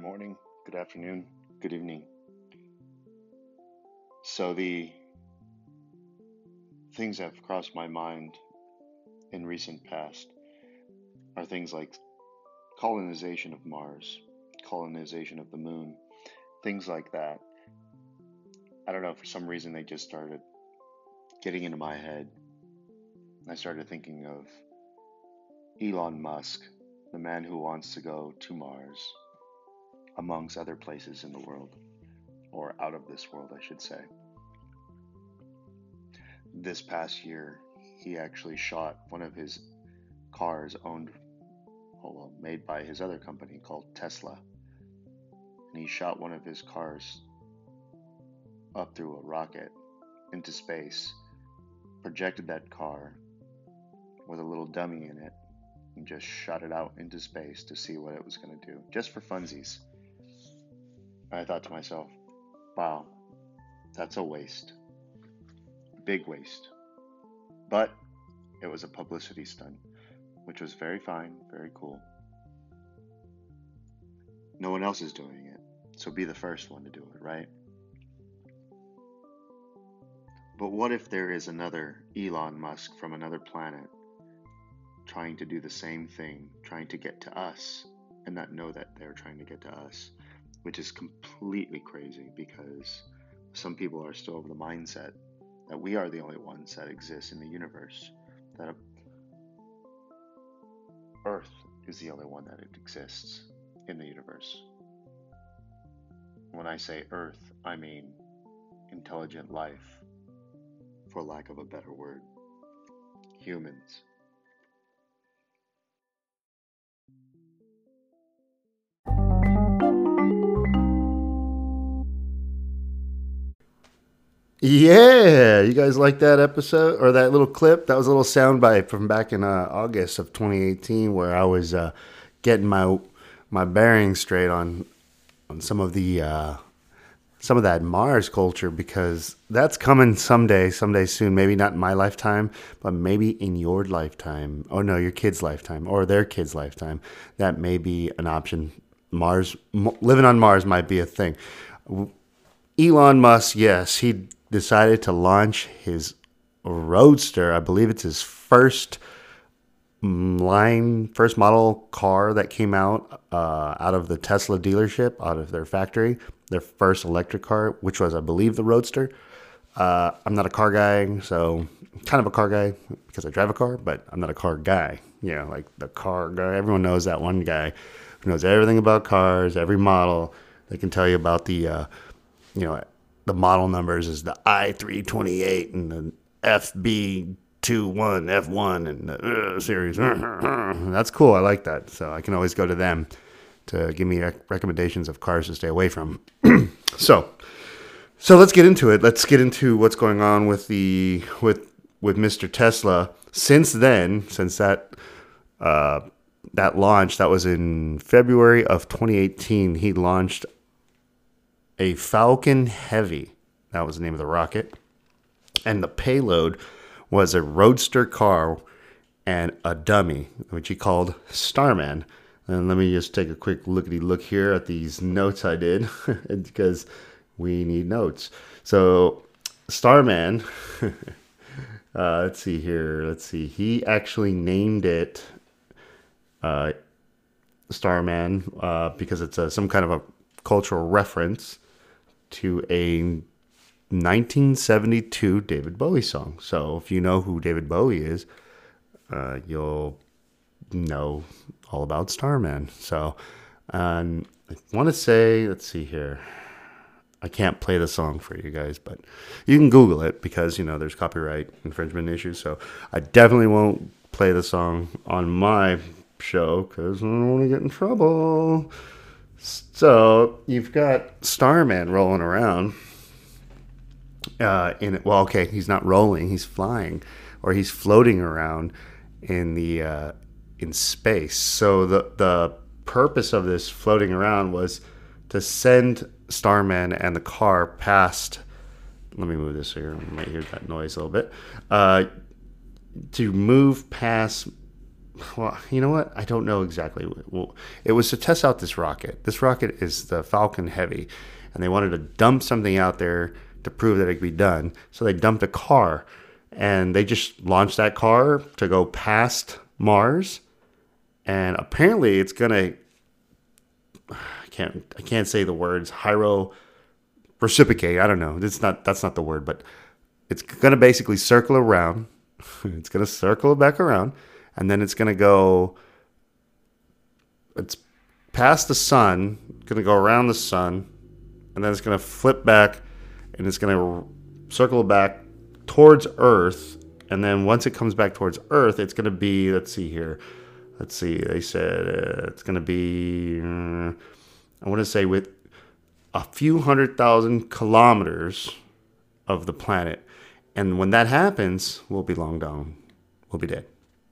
good morning, good afternoon, good evening. So, the things that have crossed my mind in recent past are things like colonization of Mars, colonization of the moon, things like that. I don't know, for some reason they just started getting into my head. I started thinking of Elon Musk, the man who wants to go to Mars, amongst other places in the world, or out of this world, I should say. This past year, he actually shot one of his cars owned, oh, well, made by his other company called Tesla. And he shot one of his cars up through a rocket into space, projected that car with a little dummy in it, and just shot it out into space to see what it was going to do, just for funsies. I thought to myself, wow, that's a waste. Big waste. But it was a publicity stunt, which was very fine, very cool. No one else is doing it, so be the first one to do it, right? But what if there is another Elon Musk from another planet trying to do the same thing, trying to get to us, and not know that they're trying to get to us, which is completely crazy because some people are still of the mindset that we are the only ones that exist in the universe, that Earth is the only one that exists in the universe. When I say Earth, I mean intelligent life, for lack of a better word, humans. Yeah, you guys like that episode or that little clip? That was a little soundbite from back in uh, August of 2018, where I was uh, getting my my bearings straight on on some of the uh, some of that Mars culture because that's coming someday, someday soon. Maybe not in my lifetime, but maybe in your lifetime. Oh no, your kid's lifetime or their kid's lifetime. That may be an option. Mars, living on Mars might be a thing. Elon Musk, yes, he decided to launch his Roadster. I believe it's his first line, first model car that came out uh, out of the Tesla dealership, out of their factory. Their first electric car, which was, I believe, the Roadster. Uh, I'm not a car guy, so kind of a car guy because I drive a car, but I'm not a car guy. You know, like the car guy. Everyone knows that one guy who knows everything about cars, every model. They can tell you about the, uh, you know, the model numbers is the i328 and the fb two one F1, and the uh, series. That's cool. I like that. So I can always go to them to give me rec- recommendations of cars to stay away from. so, so let's get into it. Let's get into what's going on with the with with Mr. Tesla. Since then, since that uh, that launch, that was in February of 2018, he launched a Falcon Heavy. That was the name of the rocket. And the payload was a roadster car and a dummy, which he called Starman. And let me just take a quick lookity look here at these notes I did because we need notes. So, Starman, uh, let's see here. Let's see. He actually named it uh, Starman uh, because it's a, some kind of a cultural reference to a 1972 David Bowie song. So if you know who David Bowie is, uh, you'll know all about Starman. So um, I want to say, let's see here. I can't play the song for you guys, but you can Google it because you know there's copyright infringement issues. So I definitely won't play the song on my show because I don't want to get in trouble. So you've got Starman rolling around. Uh, in it. Well, okay, he's not rolling; he's flying, or he's floating around in the uh, in space. So the the purpose of this floating around was to send Starman and the car past. Let me move this here. You might hear that noise a little bit. Uh, to move past well, you know what? I don't know exactly. Well, it was to test out this rocket. This rocket is the Falcon Heavy, and they wanted to dump something out there to prove that it could be done. So they dumped a car, and they just launched that car to go past Mars, and apparently it's gonna. I can't. I can't say the words. Hyro reciprocate. I don't know. It's not. That's not the word, but it's gonna basically circle around. it's gonna circle back around and then it's going to go it's past the sun going to go around the sun and then it's going to flip back and it's going to circle back towards earth and then once it comes back towards earth it's going to be let's see here let's see they said uh, it's going to be uh, i want to say with a few hundred thousand kilometers of the planet and when that happens we'll be long gone. We'll be dead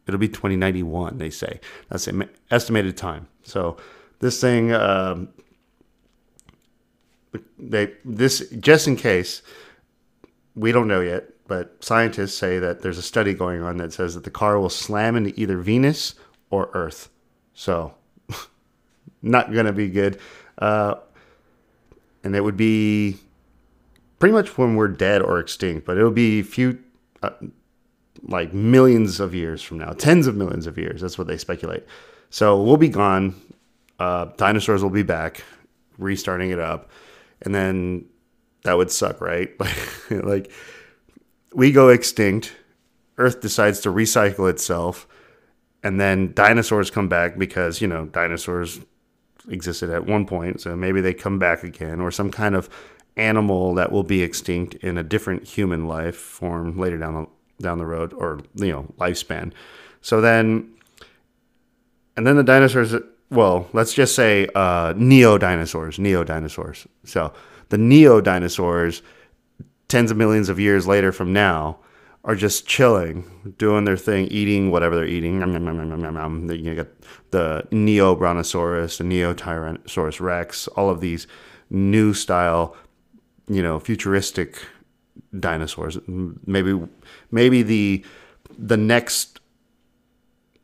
It'll be 2091, they say. That's the estimated time. So this thing, um, they this just in case, we don't know yet, but scientists say that there's a study going on that says that the car will slam into either Venus or Earth. So not gonna be good. Uh, and it would be pretty much when we're dead or extinct, but it'll be few. Uh, like millions of years from now, tens of millions of years. That's what they speculate. So we'll be gone. Uh, dinosaurs will be back, restarting it up, and then that would suck, right? Like, like we go extinct. Earth decides to recycle itself, and then dinosaurs come back because you know dinosaurs existed at one point, so maybe they come back again, or some kind of animal that will be extinct in a different human life form later down the down the road or you know lifespan. So then, and then the dinosaurs. Well, let's just say uh, neo dinosaurs. Neo dinosaurs. So the neo dinosaurs, tens of millions of years later from now, are just chilling, doing their thing, eating whatever they're eating. Nom, nom, nom, you get the Neo Brontosaurus, the Neo Tyrannosaurus Rex, all of these new style, you know, futuristic dinosaurs. Maybe maybe the the next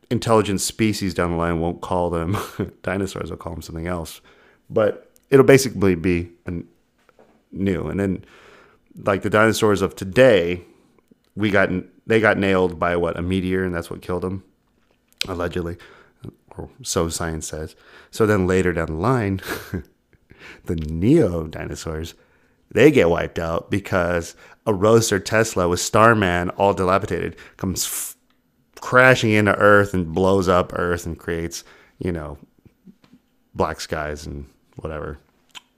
intelligent species down the line won't call them dinosaurs; they'll call them something else. But it'll basically be new. And then, like the dinosaurs of today, we got they got nailed by what a meteor, and that's what killed them, allegedly, or so science says. So then later down the line, the neo dinosaurs they get wiped out because a Roadster Tesla with Starman all dilapidated comes f- crashing into Earth and blows up Earth and creates, you know, black skies and whatever.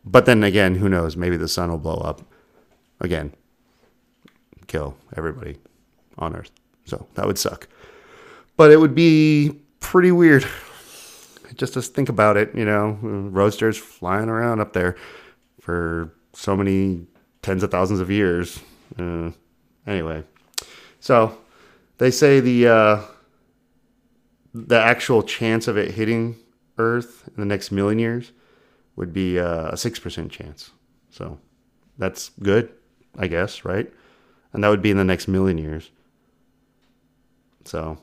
But then again, who knows? Maybe the sun will blow up again, kill everybody on Earth. So that would suck. But it would be pretty weird just to think about it, you know, roadsters flying around up there for so many tens of thousands of years. Uh, anyway, so they say the uh, the actual chance of it hitting Earth in the next million years would be uh, a six percent chance. So that's good, I guess, right? And that would be in the next million years. So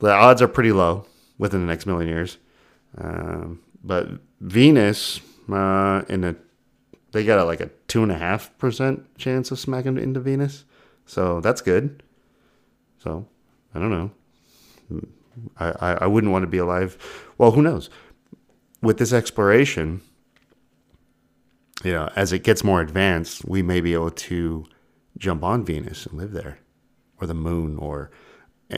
the odds are pretty low within the next million years. Um, but Venus, uh, in a they got a, like a two and a half percent chance of smacking into Venus. So that's good. So I don't know. Hmm. I, I, I wouldn't want to be alive. Well, who knows? With this exploration, you know, as it gets more advanced, we may be able to jump on Venus and live there, or the moon, or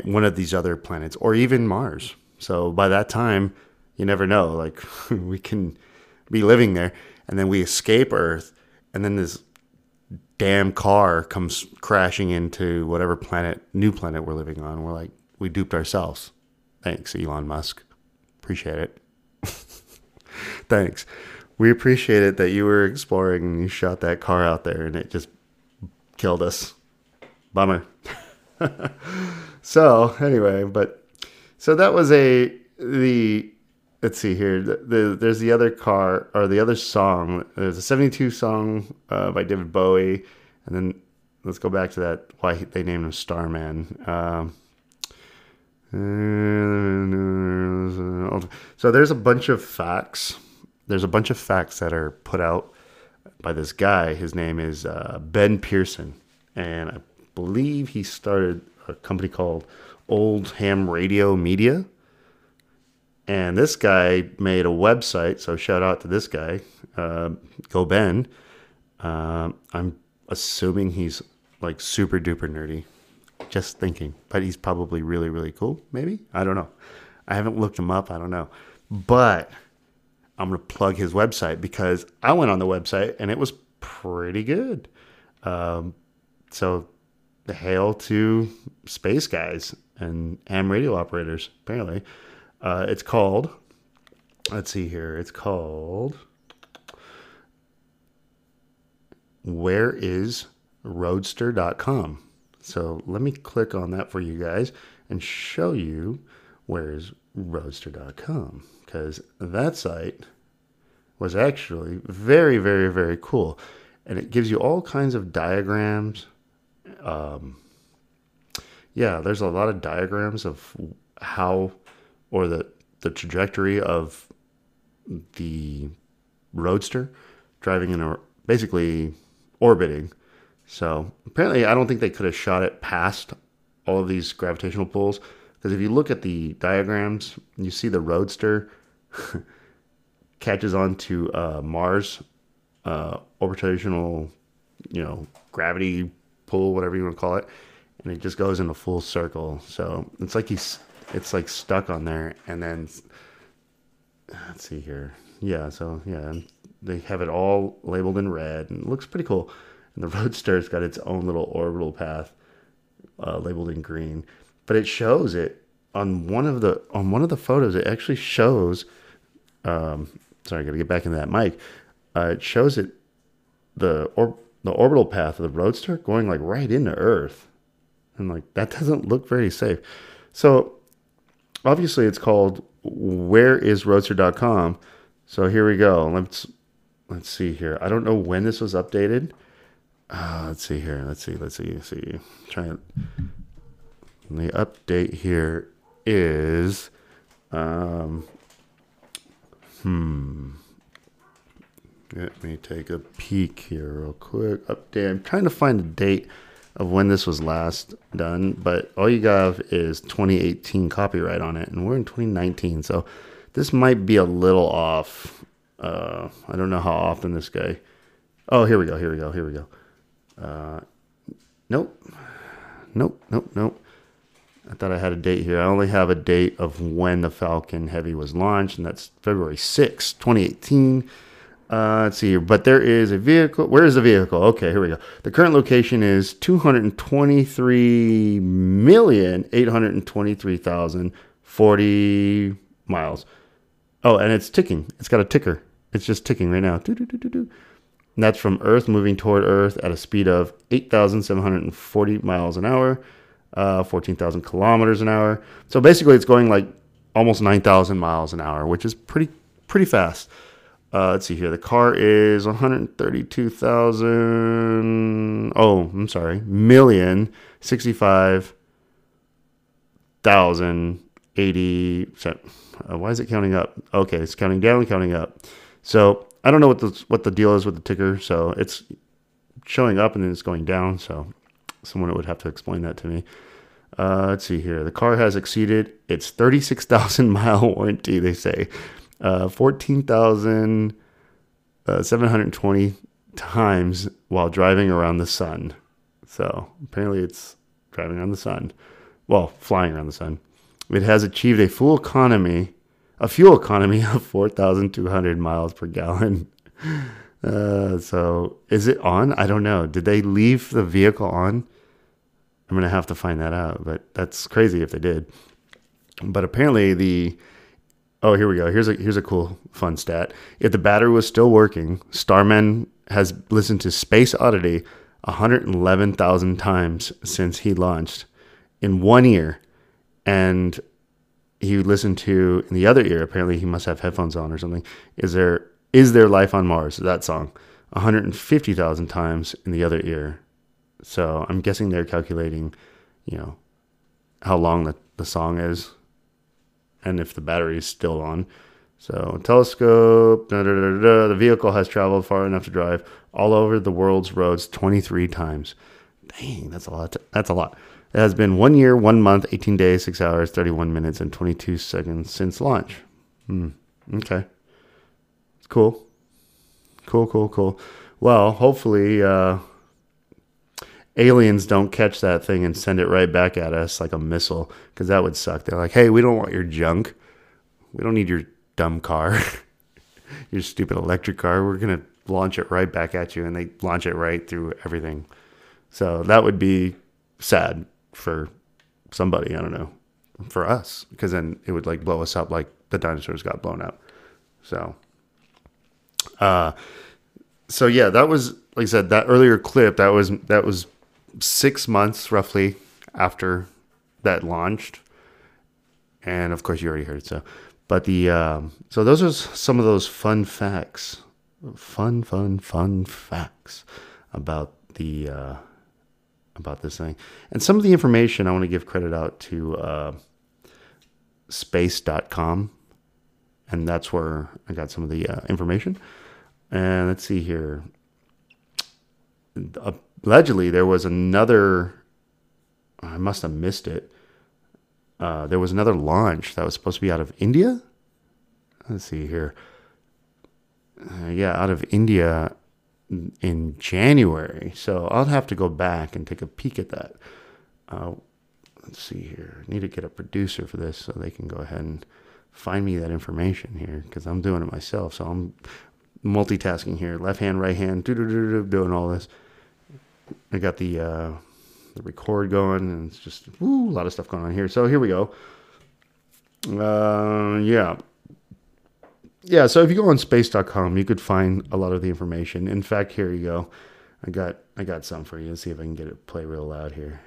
one of these other planets, or even Mars. So by that time, you never know. Like we can be living there and then we escape Earth, and then this damn car comes crashing into whatever planet, new planet we're living on. We're like, we duped ourselves. Thanks, Elon Musk. Appreciate it. Thanks. We appreciate it that you were exploring and you shot that car out there and it just killed us. Bummer. so, anyway, but so that was a the let's see here. The, the, there's the other car or the other song. There's a 72 song uh, by David Bowie, and then let's go back to that. Why they named him Starman. Um, So there's a bunch of facts. There's a bunch of facts that are put out by this guy. His name is uh, Ben Pearson, and I believe he started a company called Old Ham Radio Media. And this guy made a website, so shout out to this guy, uh, Go Ben. Uh, I'm assuming he's like super duper nerdy. Just thinking, but he's probably really really cool. Maybe I don't know. I haven't looked him up. I don't know, but I'm gonna plug his website because I went on the website and it was pretty good. Um, so, hail to space guys and ham radio operators. Apparently, uh, it's called. Let's see here. It's called. Where is roadster.com. So let me click on that for you guys and show you where is roadster.com because that site was actually very, very, very cool. And it gives you all kinds of diagrams. Um, yeah, there's a lot of diagrams of how or the, the trajectory of the roadster driving in a basically orbiting so apparently, I don't think they could have shot it past all of these gravitational pulls. Because if you look at the diagrams, you see the Roadster catches onto uh, Mars uh, orbitational, you know, gravity pull, whatever you want to call it, and it just goes in a full circle. So it's like he's, it's like stuck on there, and then let's see here, yeah. So yeah, they have it all labeled in red, and it looks pretty cool. And the Roadster's got its own little orbital path uh, labeled in green, but it shows it on one of the on one of the photos. It actually shows. Um, sorry, I got to get back into that mic. Uh, it shows it the or, the orbital path of the Roadster going like right into Earth, and like that doesn't look very safe. So obviously, it's called Where is Roadster.com. So here we go. Let's let's see here. I don't know when this was updated. Uh, let's see here. Let's see. Let's see. Let's see. Try it. The update here is, um, hmm. Let me take a peek here real quick. Update. I'm trying to find a date of when this was last done, but all you got is 2018 copyright on it, and we're in 2019, so this might be a little off. Uh, I don't know how often this guy. Oh, here we go. Here we go. Here we go. Uh, nope. Nope, nope, nope. I thought I had a date here. I only have a date of when the Falcon Heavy was launched, and that's February 6, 2018. Uh, let's see here. But there is a vehicle. Where is the vehicle? Okay, here we go. The current location is 223,823,040 miles. Oh, and it's ticking. It's got a ticker. It's just ticking right now. And that's from Earth moving toward Earth at a speed of 8,740 miles an hour, uh, 14,000 kilometers an hour. So basically, it's going like almost 9,000 miles an hour, which is pretty pretty fast. Uh, let's see here. The car is 132,000. Oh, I'm sorry, Million million sixty-five thousand eighty. Uh, why is it counting up? Okay, it's counting down, counting up. So I don't know what the what the deal is with the ticker. So it's showing up and then it's going down. So someone would have to explain that to me. Uh, let's see here. The car has exceeded its 36,000 mile warranty. They say uh, 14,720 uh, times while driving around the sun. So apparently it's driving around the sun. Well, flying around the sun. It has achieved a full economy a fuel economy of 4,200 miles per gallon. Uh, so is it on? I don't know. Did they leave the vehicle on? I'm going to have to find that out, but that's crazy if they did. But apparently the Oh, here we go. Here's a here's a cool fun stat. If the battery was still working, Starman has listened to Space Oddity 111,000 times since he launched in one ear, and he listened to in the other ear. Apparently, he must have headphones on or something. Is there is there life on Mars? That song, 150,000 times in the other ear. So I'm guessing they're calculating, you know, how long the the song is, and if the battery is still on. So telescope, da, da, da, the vehicle has traveled far enough to drive all over the world's roads 23 times. Dang, that's a lot. That's a lot. It has been one year, one month, 18 days, six hours, 31 minutes, and 22 seconds since launch. Hmm. Okay. Cool. Cool, cool, cool. Well, hopefully, uh, aliens don't catch that thing and send it right back at us like a missile, because that would suck. They're like, hey, we don't want your junk. We don't need your dumb car, your stupid electric car. We're going to launch it right back at you. And they launch it right through everything. So that would be sad for somebody. I don't know. For us, because then it would like blow us up like the dinosaurs got blown up. So, uh, so yeah, that was like I said that earlier clip. That was that was six months roughly after that launched, and of course you already heard it. So, but the um, so those are some of those fun facts, fun, fun, fun facts about the uh, about this thing, and some of the information I want to give credit out to uh, space.com, and that's where I got some of the uh, information. And let's see here. Allegedly, there was another. I must have missed it uh, there was another launch that was supposed to be out of India. Let's see here. Uh, yeah, out of India in January. So I'll have to go back and take a peek at that. Uh, let's see here. I need to get a producer for this so they can go ahead and find me that information here because I'm doing it myself. So I'm multitasking here, left hand, right hand, doing all this. I got the uh, the record going, and it's just woo, a lot of stuff going on here. So here we go. Uh, yeah. Yeah, so if you go on space.com, you could find a lot of the information. In fact, here you go. I got I got some for you. Let's see if I can get it play real loud here.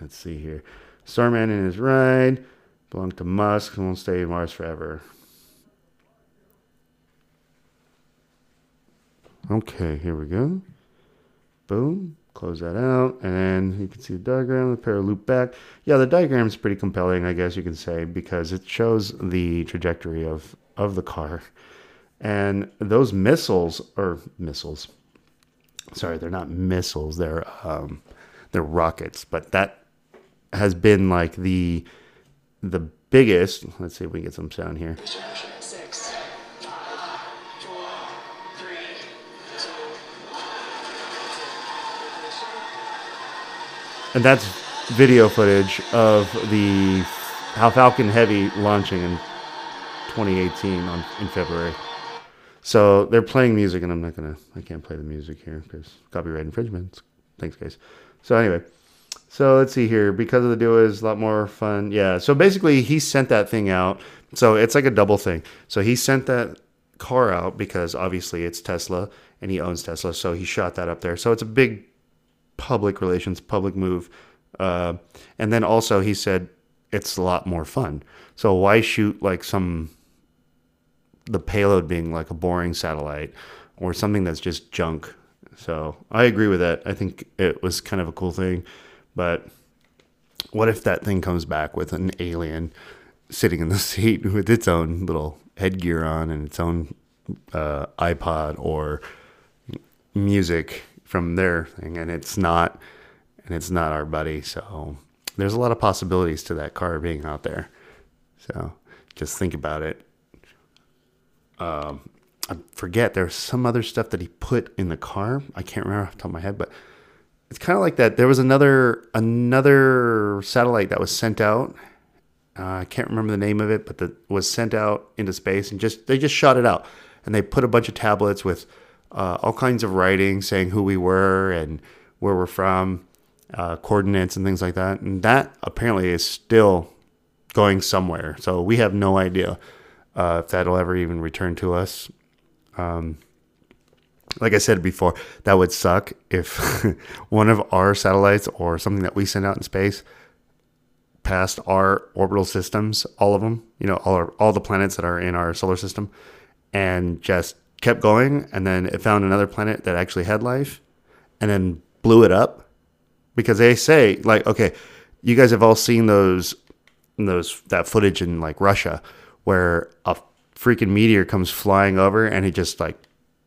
Let's see here. Starman and his ride belong to Musk and won't stay in Mars forever. Okay, here we go. Boom. Close that out, and you can see the diagram, the pair loop back. Yeah, the diagram is pretty compelling, I guess you can say, because it shows the trajectory of, of the car. And those missiles, or missiles, sorry, they're not missiles, they're, um, they're rockets, but that has been like the, the biggest, let's see if we can get some sound here. And that's video footage of the how Falcon Heavy launching in 2018 on in February. So they're playing music, and I'm not gonna, I can't play the music here because copyright infringement. Thanks, guys. So anyway, so let's see here. Because of the duo is a lot more fun. Yeah. So basically, he sent that thing out. So it's like a double thing. So he sent that car out because obviously it's Tesla and he owns Tesla. So he shot that up there. So it's a big public relations, public move. Uh, and then also he said it's a lot more fun. So why shoot like some the payload being like a boring satellite or something that's just junk? So I agree with that. I think it was kind of a cool thing, but what if that thing comes back with an alien sitting in the seat with its own little headgear on and its own uh, iPod or music from their thing, and it's not, and it's not our buddy. So there's a lot of possibilities to that car being out there. So just think about it. Um, I forget there's some other stuff that he put in the car. I can't remember off the top of my head, but it's kind of like that. There was another another satellite that was sent out. Uh, I can't remember the name of it, but that was sent out into space and just they just shot it out and they put a bunch of tablets with uh, all kinds of writing saying who we were and where we're from, uh, coordinates and things like that. And that apparently is still going somewhere. So we have no idea uh, if that'll ever even return to us. Um, like I said before, that would suck if one of our satellites or something that we send out in space past our orbital systems, all of them, you know, all our, all the planets that are in our solar system, and just kept going, and then it found another planet that actually had life, and then blew it up because they say like, okay, you guys have all seen those those that footage in like Russia where a freaking meteor comes flying over and it just like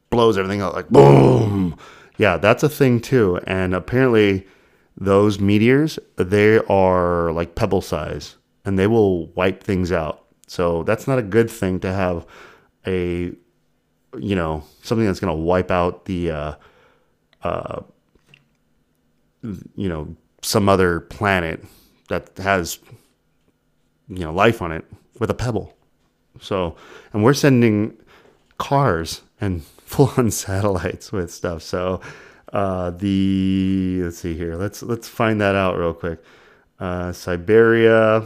blows everything out like boom. Yeah, that's a thing too. And apparently those meteors they are like pebble size and they will wipe things out. So that's not a good thing to have a you know something that's going to wipe out the uh, uh, you know some other planet that has you know life on it with a pebble. So and we're sending cars and full on satellites with stuff. So uh, the let's see here. Let's let's find that out real quick. Uh, Siberia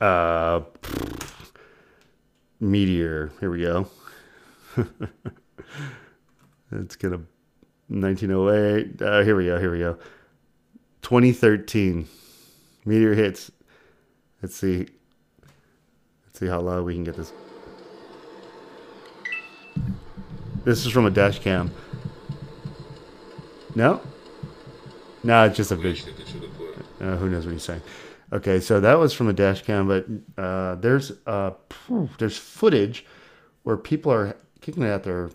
uh, meteor. Here we go. it's gonna 1908. Uh, here we go. Here we go. 2013 meteor hits. Let's see. Let's see how low we can get this. This is from a dash cam. No? No, it's just a big. Uh, who knows what he's saying? Okay, so that was from a dash cam, but uh, there's uh, there's footage where people are kicking it out there,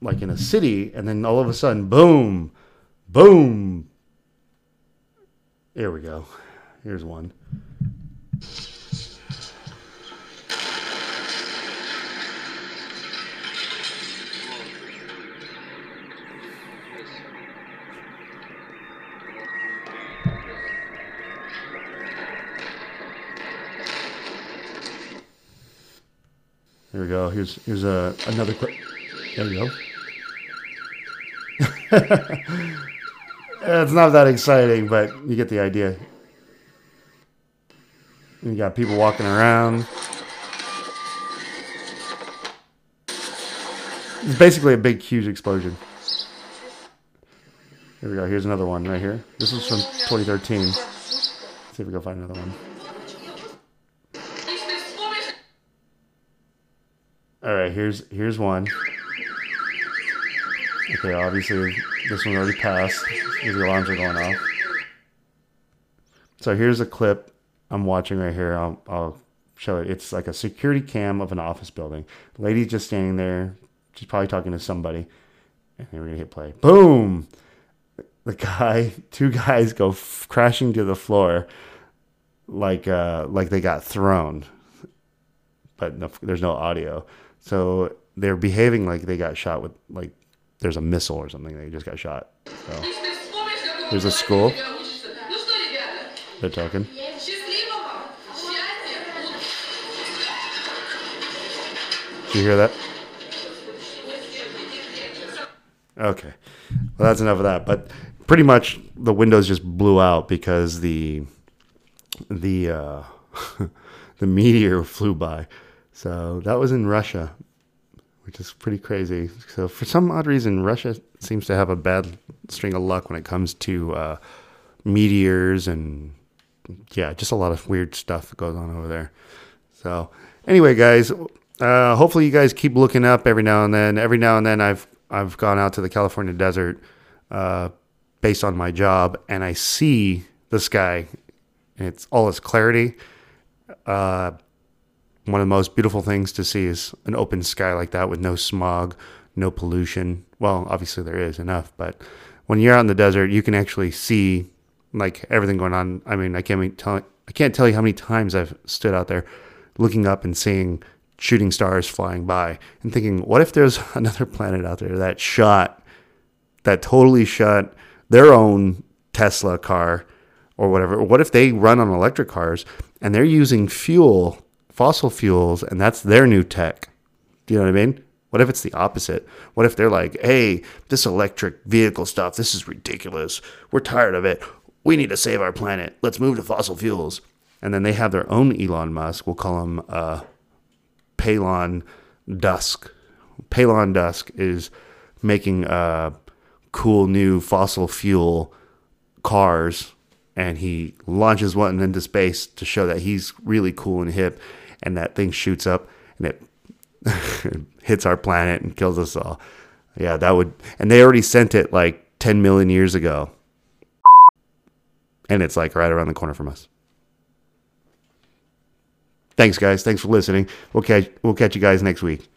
like in a city, and then all of a sudden, boom, boom. There we go. Here's one. We go. Here's here's a another clip. There we go. it's not that exciting, but you get the idea. You got people walking around. It's basically a big, huge explosion. Here we go. Here's another one right here. This is from 2013. Let's see if we can find another one. All right, here's here's one. Okay, obviously this one already passed because the alarms are going off. So here's a clip I'm watching right here. I'll, I'll show it. It's like a security cam of an office building. The lady's just standing there. She's probably talking to somebody. And we're gonna hit play. Boom! The guy, two guys go f- crashing to the floor, like uh, like they got thrown. But no, there's no audio. So they're behaving like they got shot with like there's a missile or something. They just got shot. So there's a school. They're talking. Did you hear that? Okay. Well, that's enough of that. But pretty much the windows just blew out because the the uh, the meteor flew by. So that was in Russia, which is pretty crazy. So for some odd reason, Russia seems to have a bad string of luck when it comes to uh, meteors and yeah, just a lot of weird stuff that goes on over there. So anyway, guys, uh, hopefully you guys keep looking up every now and then. Every now and then, I've I've gone out to the California desert uh, based on my job, and I see the sky. And It's all its clarity. Uh, one of the most beautiful things to see is an open sky like that with no smog, no pollution. Well, obviously there is enough, but when you're out in the desert, you can actually see like everything going on. I mean, I can't tell I can't tell you how many times I've stood out there looking up and seeing shooting stars flying by and thinking, what if there's another planet out there that shot that totally shot their own Tesla car or whatever? What if they run on electric cars and they're using fuel fossil fuels and that's their new tech. Do you know what I mean? What if it's the opposite? What if they're like, hey, this electric vehicle stuff, this is ridiculous. We're tired of it. We need to save our planet. Let's move to fossil fuels. And then they have their own Elon Musk. We'll call him uh, Palon Dusk. Palon Dusk is making uh, cool new fossil fuel cars and he launches one into space to show that he's really cool and hip and that thing shoots up and it hits our planet and kills us all. Yeah, that would. And they already sent it like 10 million years ago. And it's like right around the corner from us. Thanks, guys. Thanks for listening. We'll catch we'll catch you guys next week.